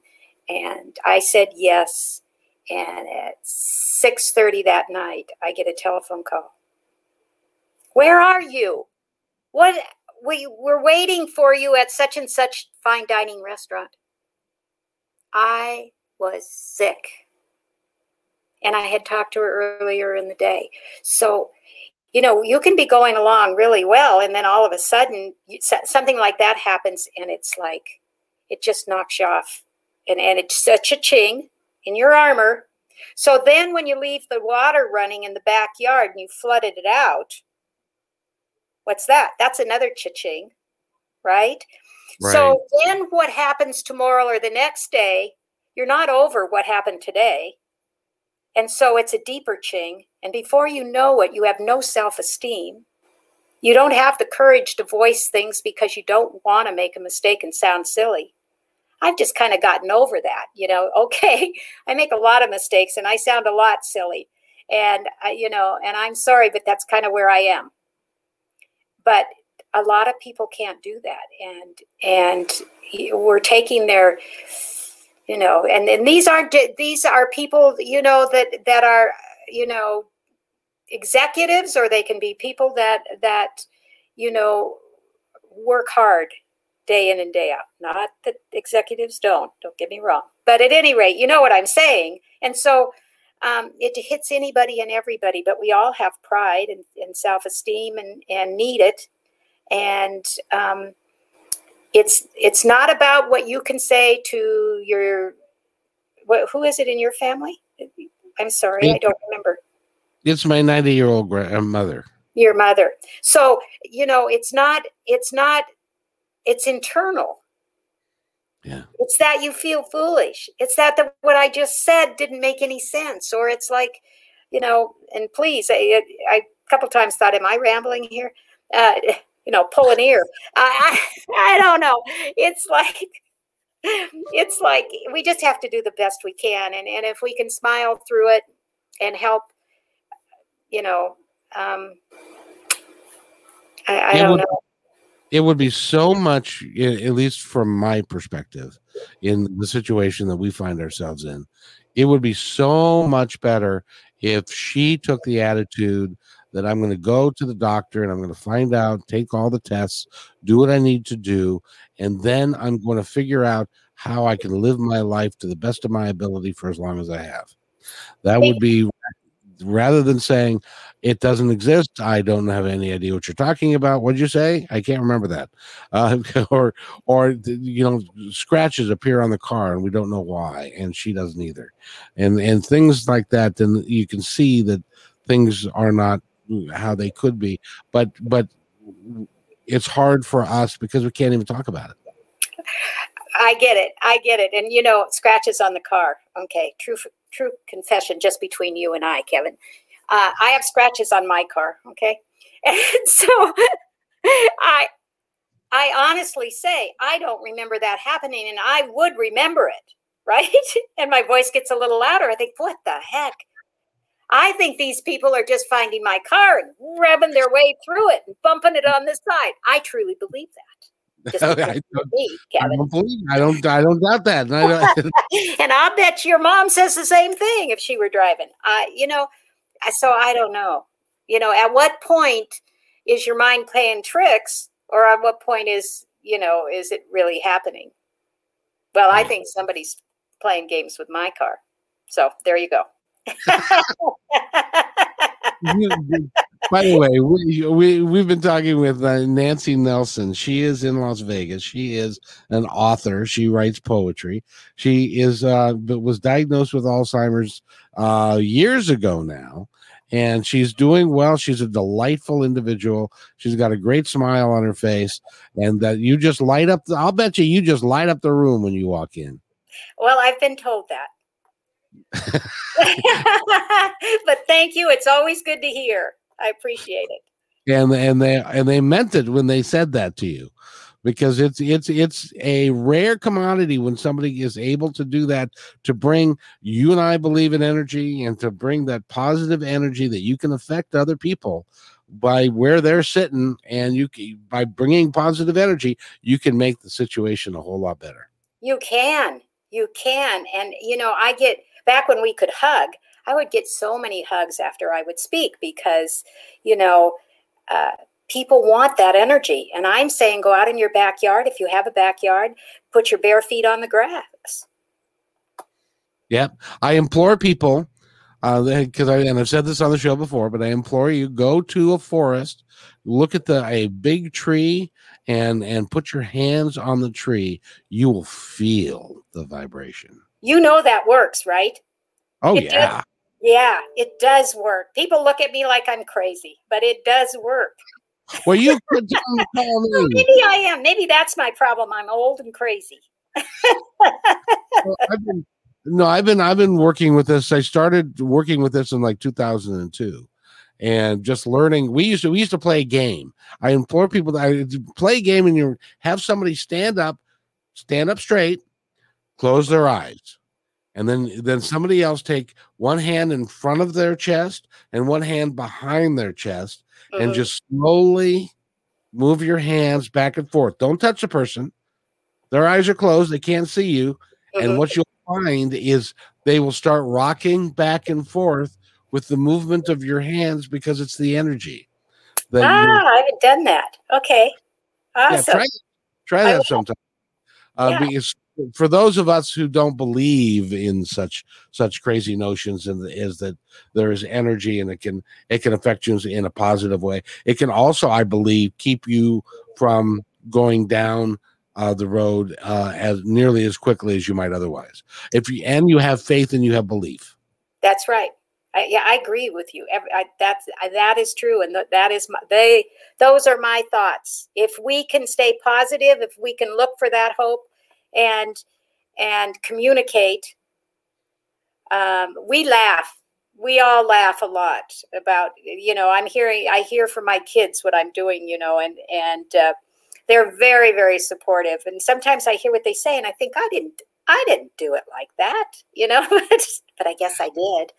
and I said yes. And at six thirty that night, I get a telephone call. Where are you? What we we're waiting for you at such and such fine dining restaurant. I was sick. And I had talked to her earlier in the day. So, you know, you can be going along really well, and then all of a sudden, something like that happens, and it's like, it just knocks you off. And, and it's such a ching in your armor. So then, when you leave the water running in the backyard and you flooded it out, what's that? That's another cha-ching, right? right? So then what happens tomorrow or the next day, you're not over what happened today. And so it's a deeper ching. And before you know it, you have no self esteem. You don't have the courage to voice things because you don't want to make a mistake and sound silly. I've just kind of gotten over that. You know, okay, I make a lot of mistakes and I sound a lot silly. And, you know, and I'm sorry, but that's kind of where I am. But a lot of people can't do that. And, and we're taking their, you know and and these aren't these are people you know that that are you know executives or they can be people that that you know work hard day in and day out. Not that executives don't don't get me wrong. But at any rate you know what i'm saying. And so um, it hits anybody and everybody but we all have pride and, and self-esteem and, and need it. And um, it's it's not about what you can say to your what, who is it in your family? I'm sorry i don't remember. It's my 90 year old grandmother. Your mother. So you know it's not it's not it's internal yeah it's that you feel foolish it's that the, what i just said didn't make any sense or it's like you know and please i, I a couple times thought am i rambling here uh, you know, pull an ear. I, I, I don't know. It's like, it's like we just have to do the best we can. And, and if we can smile through it and help, you know, um, I, I don't would, know. It would be so much, at least from my perspective, in the situation that we find ourselves in, it would be so much better if she took the attitude that I'm going to go to the doctor and I'm going to find out, take all the tests, do what I need to do, and then I'm going to figure out how I can live my life to the best of my ability for as long as I have. That would be rather than saying it doesn't exist. I don't have any idea what you're talking about. What'd you say? I can't remember that. Uh, or, or you know, scratches appear on the car and we don't know why, and she doesn't either, and and things like that. Then you can see that things are not how they could be but but it's hard for us because we can't even talk about it i get it i get it and you know scratches on the car okay true true confession just between you and i kevin uh, i have scratches on my car okay and so i i honestly say i don't remember that happening and i would remember it right and my voice gets a little louder i think what the heck I think these people are just finding my car and rubbing their way through it and bumping it on the side. I truly believe that. I, don't, me, I, don't, believe. I don't. I don't doubt that. And, I'll bet your mom says the same thing if she were driving. I, you know, so I don't know. You know, at what point is your mind playing tricks, or at what point is you know is it really happening? Well, I think somebody's playing games with my car. So there you go. By the way, we, we we've been talking with uh, Nancy Nelson. She is in Las Vegas. She is an author. She writes poetry. She is uh, was diagnosed with Alzheimer's uh, years ago now, and she's doing well. She's a delightful individual. She's got a great smile on her face, and that you just light up. The, I'll bet you you just light up the room when you walk in. Well, I've been told that. but thank you. It's always good to hear. I appreciate it. And and they and they meant it when they said that to you because it's it's it's a rare commodity when somebody is able to do that to bring you and I believe in energy and to bring that positive energy that you can affect other people by where they're sitting and you by bringing positive energy you can make the situation a whole lot better You can. You can. And, you know, I get back when we could hug, I would get so many hugs after I would speak because, you know, uh, people want that energy. And I'm saying go out in your backyard. If you have a backyard, put your bare feet on the grass. Yep. I implore people, uh, because I and I've said this on the show before, but I implore you go to a forest, look at the a big tree, and and put your hands on the tree. You will feel the vibration. You know that works, right? Oh It does. yeah. Yeah, it does work. People look at me like I'm crazy, but it does work. Well, you could tell me- Well, me. maybe I am. Maybe that's my problem. I'm old and crazy. Well, I've been, no, I've been I've been working with this. I started working with this in like 2002, and just learning. We used to we used to play a game. I implore people that I play a game and you have somebody stand up, stand up straight, close their eyes, and then then somebody else take one hand in front of their chest and one hand behind their chest, and Mhm. just slowly move your hands back and forth. Don't touch the person. Their eyes are closed. They can't see you. And what you'll find is they will start rocking back and forth with the movement of your hands because it's the energy. that ah, I haven't done that. Okay. yeah, Awesome. try, try that sometime. Uh, Yeah. Because for those of us who don't believe in such such crazy notions, and is that there is energy and it can it can affect you in a positive way. It can also, I believe, keep you from going down uh, the road uh, as nearly as quickly as you might otherwise. If you and you have faith and you have belief. That's right. I, yeah, I agree with you. Every, I, that's I, that is true, and th- that is my, they. Those are my thoughts. If we can stay positive, if we can look for that hope, and and communicate, um, we laugh. We all laugh a lot about you know. I'm hearing. I hear from my kids what I'm doing. You know, and and uh, they're very very supportive. And sometimes I hear what they say, and I think I didn't. I didn't do it like that, you know, but I guess I did.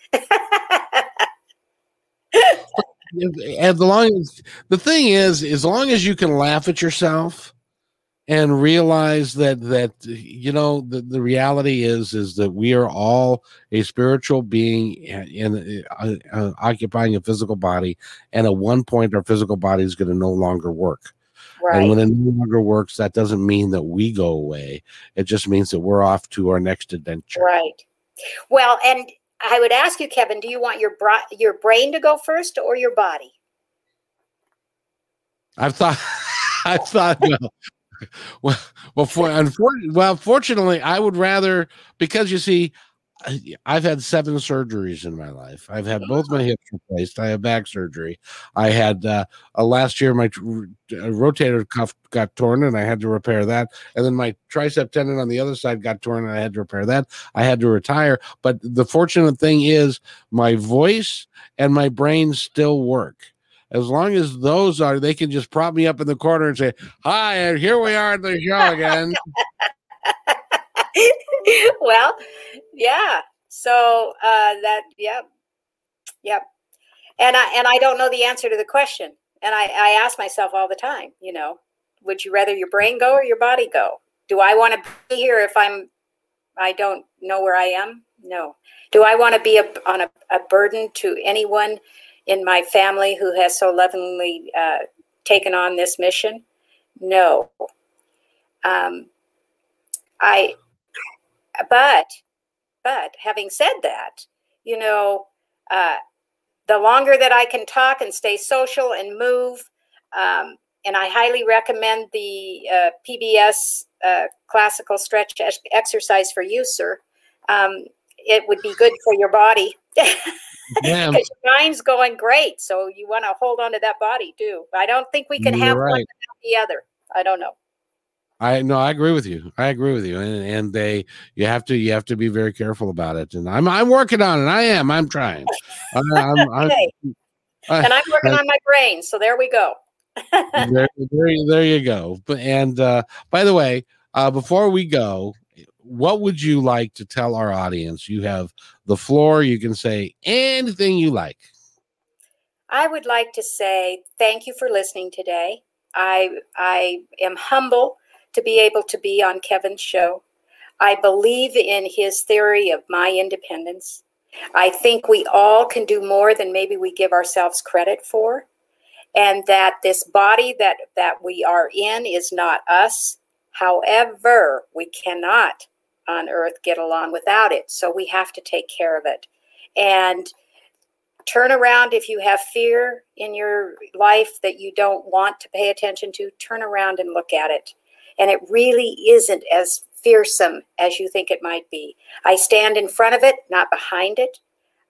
as long as the thing is, as long as you can laugh at yourself and realize that that you know the, the reality is is that we are all a spiritual being in uh, uh, occupying a physical body and at one point our physical body is going to no longer work and when it no longer works that doesn't mean that we go away it just means that we're off to our next adventure Right. Well, and I would ask you, Kevin, do you want your bra- your brain to go first or your body? I've thought, I've thought, well, well, well, for, unfor- well, fortunately, I would rather because you see, I've had seven surgeries in my life. I've had both my hips replaced. I have back surgery. I had uh, uh, last year my uh, rotator cuff got torn, and I had to repair that. And then my tricep tendon on the other side got torn, and I had to repair that. I had to retire. But the fortunate thing is, my voice and my brain still work as long as those are, they can just prop me up in the corner and say, "Hi, and here we are at the show again." well, yeah. So uh, that, yeah, yep. And I and I don't know the answer to the question, and I I ask myself all the time. You know, would you rather your brain go or your body go? Do I want to be here if I'm I don't know where I am? No. Do I want to be a, on a, a burden to anyone in my family who has so lovingly uh, taken on this mission? No. Um, I, but, but having said that, you know, uh, the longer that I can talk and stay social and move, um, and I highly recommend the uh, PBS uh, classical stretch exercise for you, sir. Um, it would be good for your body Yeah, because your mind's going great. So you want to hold on to that body too. I don't think we can You're have one without the other. I don't know. I no, I agree with you. I agree with you, and and they you have to you have to be very careful about it. And I'm I'm working on it. I am. I'm trying. I, I'm, I'm, Okay. I- And I'm working on my brain. So there we go. there, there, you- there you go. But and uh, by the way, uh, before we go, what would you like to tell our audience? You have the floor. You can say anything you like. I would like to say thank you for listening today. I I am humble to be able to be on Kevin's show. I believe in his theory of my independence. I think we all can do more than maybe we give ourselves credit for. And that this body that, that we are in is not us. However, we cannot on earth get along without it. So we have to take care of it. And turn around if you have fear in your life that you don't want to pay attention to, turn around and look at it. And it really isn't as fearsome as you think it might be. I stand in front of it, not behind it.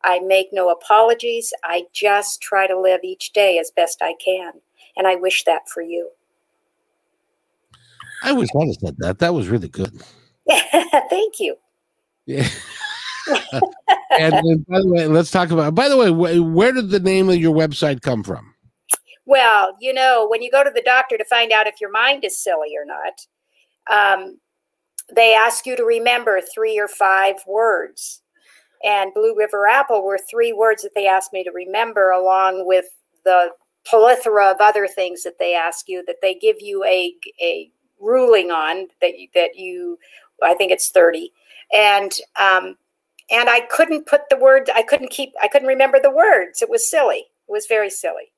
I make no apologies. I just try to live each day as best I can. And I wish that for you. I wish I had said that. That was really good. Thank you. Yeah. and, by the way, let's talk about. By the way, where did the name of your website come from? Well, you know, when you go to the doctor to find out if your mind is silly or not, um, they ask you to remember three or five words. And Blue River Apple were three words that they asked me to remember, along with the plethora of other things that they ask you that they give you a a ruling on that you, that you I think it's 30 and um, and I couldn't put the word I couldn't keep I couldn't remember the words. It was silly. It was very silly.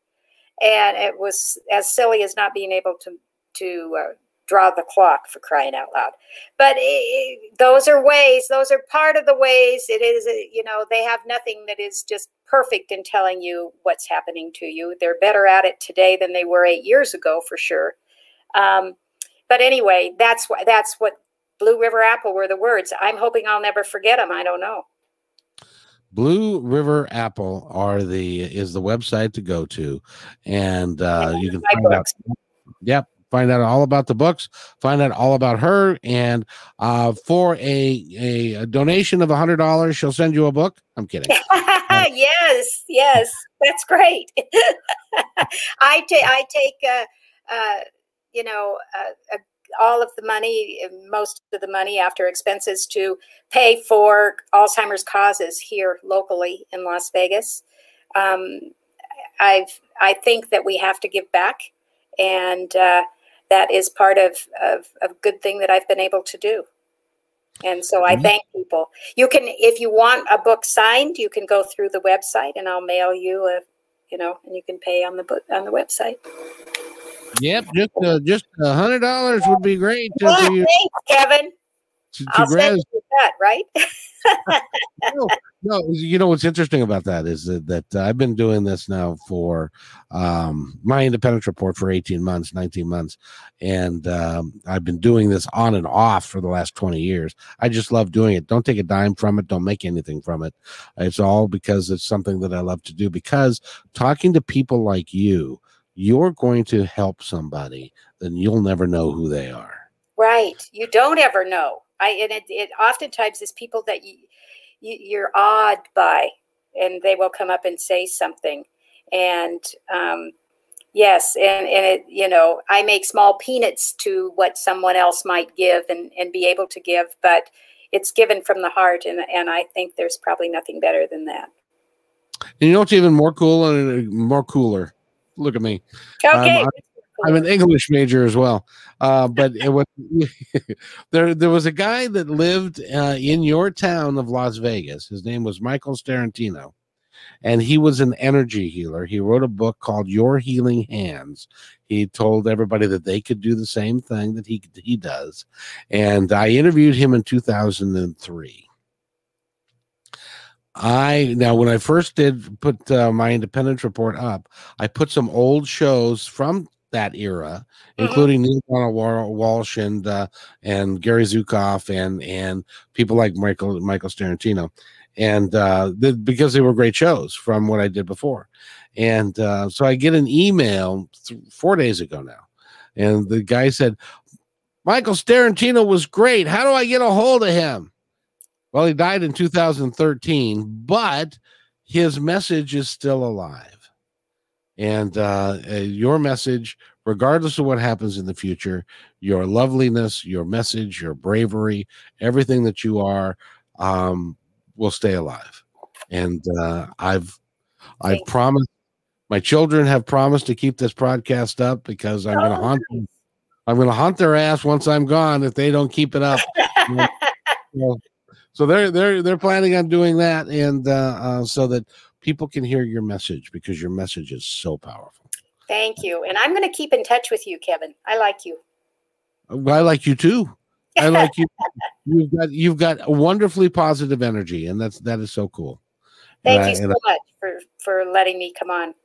And it was as silly as not being able to to uh, draw the clock for crying out loud. But it, those are ways those are part of the ways. It is you know they have nothing that is just perfect in telling you what's happening to you. They're better at it today than they were eight years ago for sure. Um, but anyway that's what that's what blue river apple were the words i'm hoping i'll never forget them i don't know Blue River Apple are the is the website to go to, and uh, you can find out. Yep, find out all about the books, find out all about her, and uh, for a, a, a donation of a hundred dollars, she'll send you a book. I'm kidding. yes, yes, that's great. I take I take uh, uh, you know a, all of the money, most of the money after expenses to pay for Alzheimer's causes here locally in Las Vegas. Um, I've I think that we have to give back, and uh, that is part of, of a good thing that I've been able to do. And so I mm-hmm. thank people. You can, if you want a book signed, you can go through the website, and I'll mail you a, you know, and you can pay on the book on the website. Yep, just uh, just a hundred dollars would be great. To, you, thanks, Kevin. To, to I'll send you that, right? no, no, you know what's interesting about that is that, that uh, I've been doing this now for um, my independence report for 18 months, 19 months, and um, I've been doing this on and off for the last 20 years. I just love doing it. Don't take a dime from it. Don't make anything from it. It's all because it's something that I love to do. Because talking to people like you you're going to help somebody, then you'll never know who they are. Right. You don't ever know. I and it, it oftentimes is people that you, you you're awed by, and they will come up and say something, and um, yes, and and it you know I make small peanuts to what someone else might give and and be able to give, but it's given from the heart, and and I think there's probably nothing better than that. And you know what's even more cool and more cooler look at me. Okay. Um, I'm an English major as well. Uh, but it was, there, there was a guy that lived uh, in your town of Las Vegas. His name was Michael Starantino, and he was an energy healer. He wrote a book called Your Healing Hands. He told everybody that they could do the same thing that he he does, and I interviewed him in 2003 I now when I first did put uh, my independence report up, I put some old shows from that era, mm-hmm. including Neale Donald Walsch and uh, and Gary Zukav and and people like Michael Michael Starantino, and uh, the, because they were great shows from what I did before, and uh, so I get an email th- four days ago now, and the guy said, Michael Starantino was great. How do I get a hold of him? Well, he died in 2013, but his message is still alive. And uh, uh, your message, regardless of what happens in the future, your loveliness, your message, your bravery, everything that you are, um, will stay alive. And uh, I've, I've promised My children have promised to keep this broadcast up because I'm going to haunt them. I'm going to hunt their ass once I'm gone if they don't keep it up. so they're they're they're planning on doing that, and uh, uh, so that people can hear your message because your message is so powerful. Thank you, and I'm going to keep in touch with you, Kevin. I like you. I like you too. I like you. You've got you've got a wonderfully positive energy, and that's that is so cool. Thank and you I, so much for for letting me come on.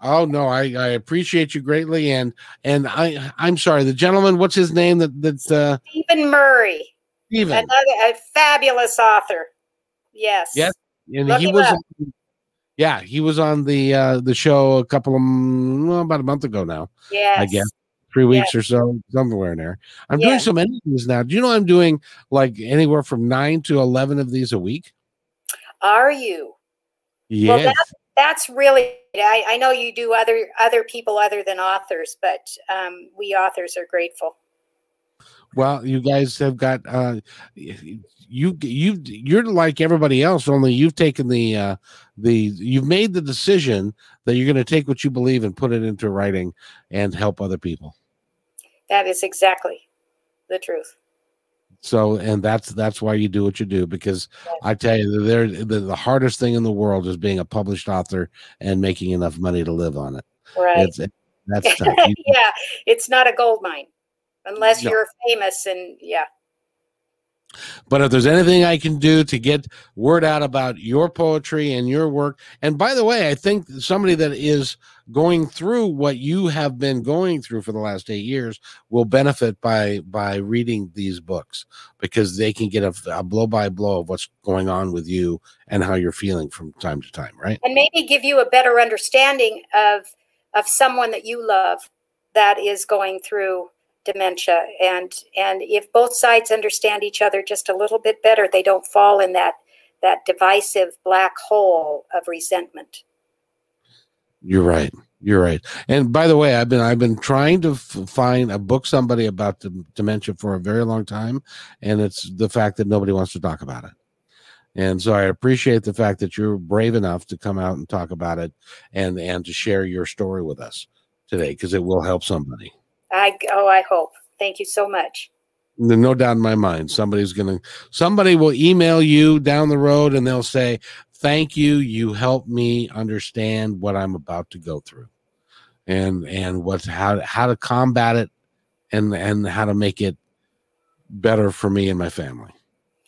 Oh no, I, I appreciate you greatly, and and I I'm sorry, the gentleman, what's his name? That that uh, Stephen Murray, Stephen, another a fabulous author. Yes, yes, and Look he was, on, yeah, he was on the uh, the show a couple of well, about a month ago now. Yeah, I guess three weeks yes. or so, somewhere in there. I'm yes. doing so many of these now. Do you know I'm doing like anywhere from nine to eleven of these a week? Are you? Yes. Well, that's, that's really. I, I know you do other other people other than authors, but um, we authors are grateful. Well, you guys have got uh, you you you're like everybody else. Only you've taken the uh, the you've made the decision that you're going to take what you believe and put it into writing and help other people. That is exactly the truth. So, and that's that's why you do what you do because yes. I tell you, they're, the, the hardest thing in the world is being a published author and making enough money to live on it. Right. It's, it, that's tough. yeah, it's not a gold mine unless no. you're famous and yeah. But if there's anything I can do to get word out about your poetry and your work, and by the way, I think somebody that is going through what you have been going through for the last eight years will benefit by by reading these books because they can get a, a blow by blow of what's going on with you and how you're feeling from time to time, right? And maybe give you a better understanding of of someone that you love that is going through dementia. And and if both sides understand each other just a little bit better they don't fall in that that divisive black hole of resentment. You're right. You're right. And by the way i've been i've been trying to f- find a book somebody about the dementia for a very long time and it's the fact that nobody wants to talk about it. And so i appreciate the fact that you're brave enough to come out and talk about it and and to share your story with us today because it will help somebody I oh, I hope. Thank you so much. No doubt in my mind, somebody's gonna somebody will email you down the road and they'll say, "Thank you, you helped me understand what I'm about to go through, and and what's how how to combat it, and and how to make it better for me and my family."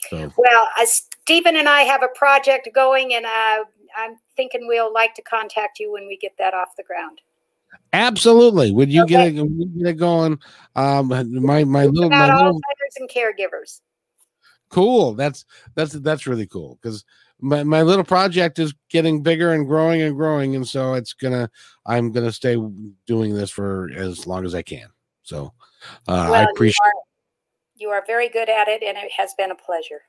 So. Well, uh, Stephen and I have a project going, and uh, I'm thinking we'll like to contact you when we get that off the ground. Absolutely. Would you okay. get it? get it going? Um, my my little my little Alzheimer's and caregivers. Cool. That's that's that's really cool because my my little project is getting bigger and growing and growing, and so it's gonna I'm gonna stay doing this for as long as I can. So uh, well, I appreciate. You are, you are very good at it, and it has been a pleasure.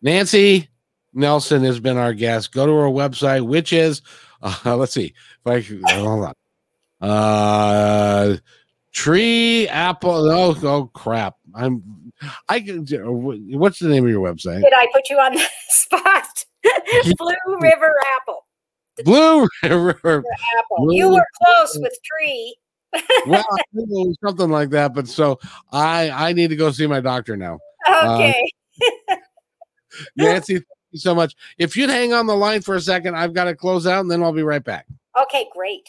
Nancy Nelson has been our guest. Go to our website, which is uh, let's see if I hold on. Uh, tree apple. Oh, oh crap! I'm. I can. What's the name of your website? Did I put you on the spot? Blue River Apple. Blue River Apple. Blue you were close with tree. well, something like that. But so I I need to go see my doctor now. Okay. Uh, Nancy, thank you so much. If you'd hang on the line for a second, I've got to close out, and then I'll be right back. Okay, great.